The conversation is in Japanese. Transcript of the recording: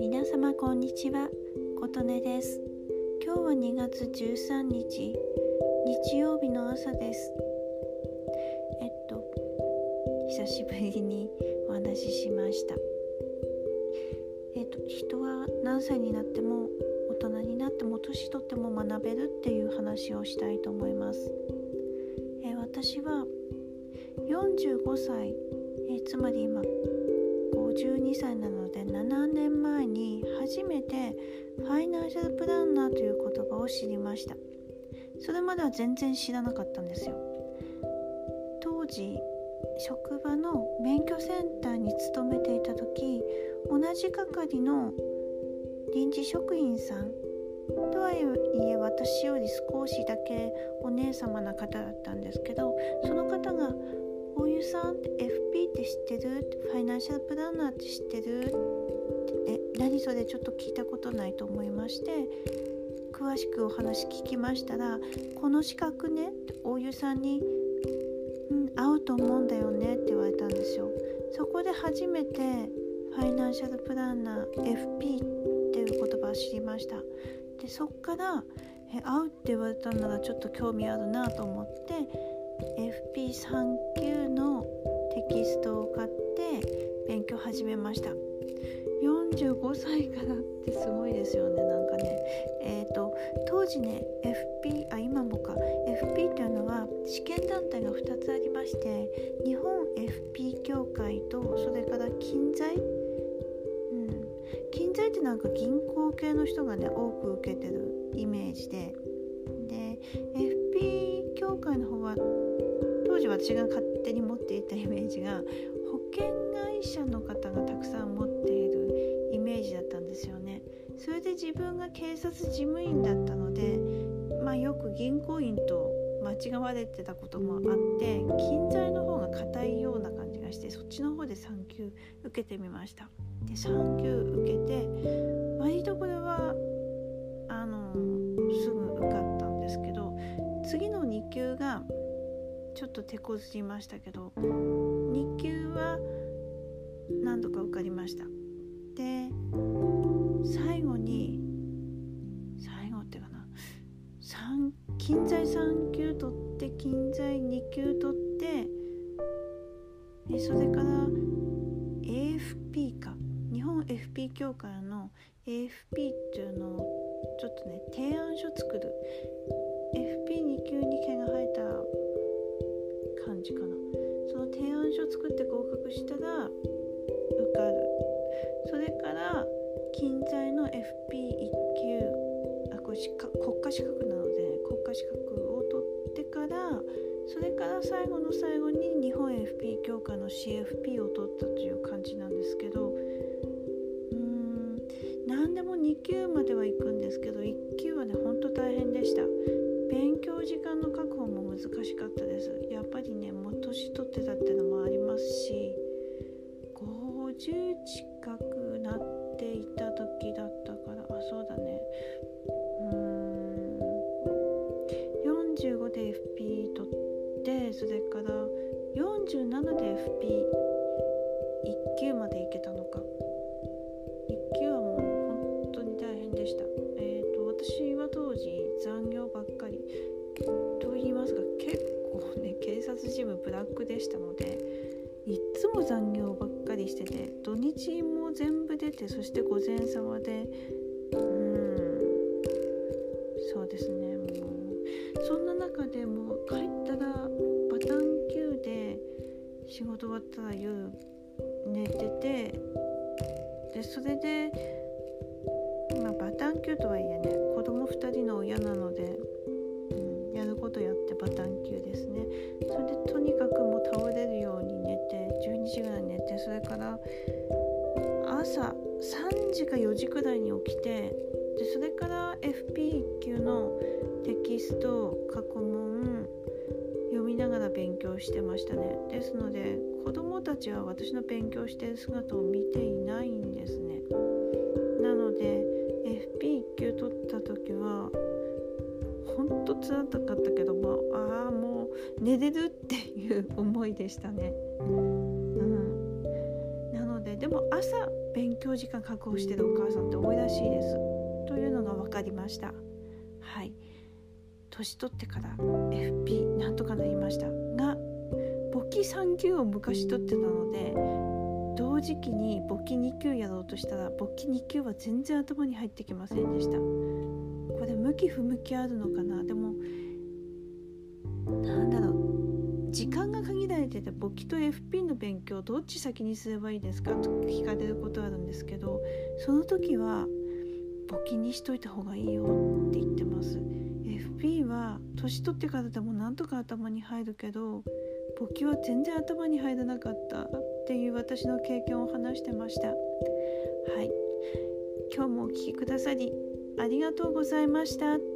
皆様こんにちは。琴音です。今日は2月13日日曜日の朝です。えっと久しぶりにお話ししました。えっと人は何歳になっても大人になっても年取っても学べるっていう話をしたいと思います。え私は45歳。えつまり今52歳なので7年前に初めてファイナンシャルプランナーという言葉を知りました。それまでは全然知らなかったんですよ。当時職場の免許センターに勤めていた時同じ係の臨時職員さんとはいえ私より少しだけお姉様な方だったんですけどその方が「おゆさんって FP って知ってる?」って「ファイナンシャルプランナーって知ってる?」ってえ何それ？ちょっと聞いたことないと思いまして詳しくお話聞きましたら「この資格ね」おゆさんに「うん合うと思うんだよね」って言われたんですよ。そこで初めてファイナンシャルプランナー FP っていう言葉を知りましたでそっからえ会うって言われたならちょっと興味あるなと思って FP3 級のテキストを買って勉強始めました。45歳からってすごいですよねなんかね。えっ、ー、と当時ね FP あ今もか。FP というのは試験団体が2つありまして日本 FP 協会とそれから金財うん。金財ってなんか銀行系の人がね多く受けてるイメージで。で FP 協会の方は当時私が勝手に持っていたイメージが保険会社の方がたくさん持っているイメージだったんですよね。それで自分が警察事務員だったのでまあよく銀行員と間違われてたこともあって金財の方が硬いような感じがしてそっちの方で3級受けてみました。で3級受けて割とこれはあのすぐ受かったんですけど次の2級がちょっと手こずりましたけど2級は何度か受かりました。で最後に最後っていうかな金財3級取って金財2級取ってえそれから AFP か。日本 FP 協会の AFP っていうのをちょっとね提案書作る。FP2 級に毛が生えた感じかな。その提案書作って合格したら受かる。それから近在の FP1 級あこれ国家資格なので国家資格を取ってからそれから最後の最後に日本 FP 協会の CFP を取ったという感じなんですけど級までは行くんですけど1級はねほんと大変でした。勉強時間の確保も難しかったです。やっぱりねもう年取ってたってのもありますし50近くなっていた時だったからあそうだね。うーん。45で FP 取ってそれから47で FP ね警察事務ブラックでしたのでいっつも残業ばっかりしてて土日も全部出てそして午前様でうんそうですねもう。そんな中でもう帰ったらバタン級で仕事終わったら夜寝ててでそれでまあバタン級とはいえね子供2人の親なので、うん、やることやってバタン級で朝3時か4時くらいに起きてでそれから FP1 級のテキスト過去問読みながら勉強してましたね。ですので子供たちは私の勉強してる姿を見ていないんですね。なので FP1 級取った時はほんとつらかったけどもああもう寝れるっていう思いでしたね。うん、なのででも朝勉強時間確保してるお母さんって多いらしいです。というのが分かりました。はい。年取ってから FP なんとかなりました。が簿記3級を昔取ってたので同時期に簿記2級やろうとしたら簿記2級は全然頭に入ってきませんでした。これ向き不向きあるのかな？でもなんだろう。時間が限られてて簿記と FP の勉強どっち先にすればいいですかと聞かれることあるんですけどその時は簿記にしといた方がいいよって言ってます。FP は年取ってからでもなんとか頭に入るけど簿記は全然頭に入らなかったっていう私の経験を話してました。はい。今日もお聴きくださりありがとうございました。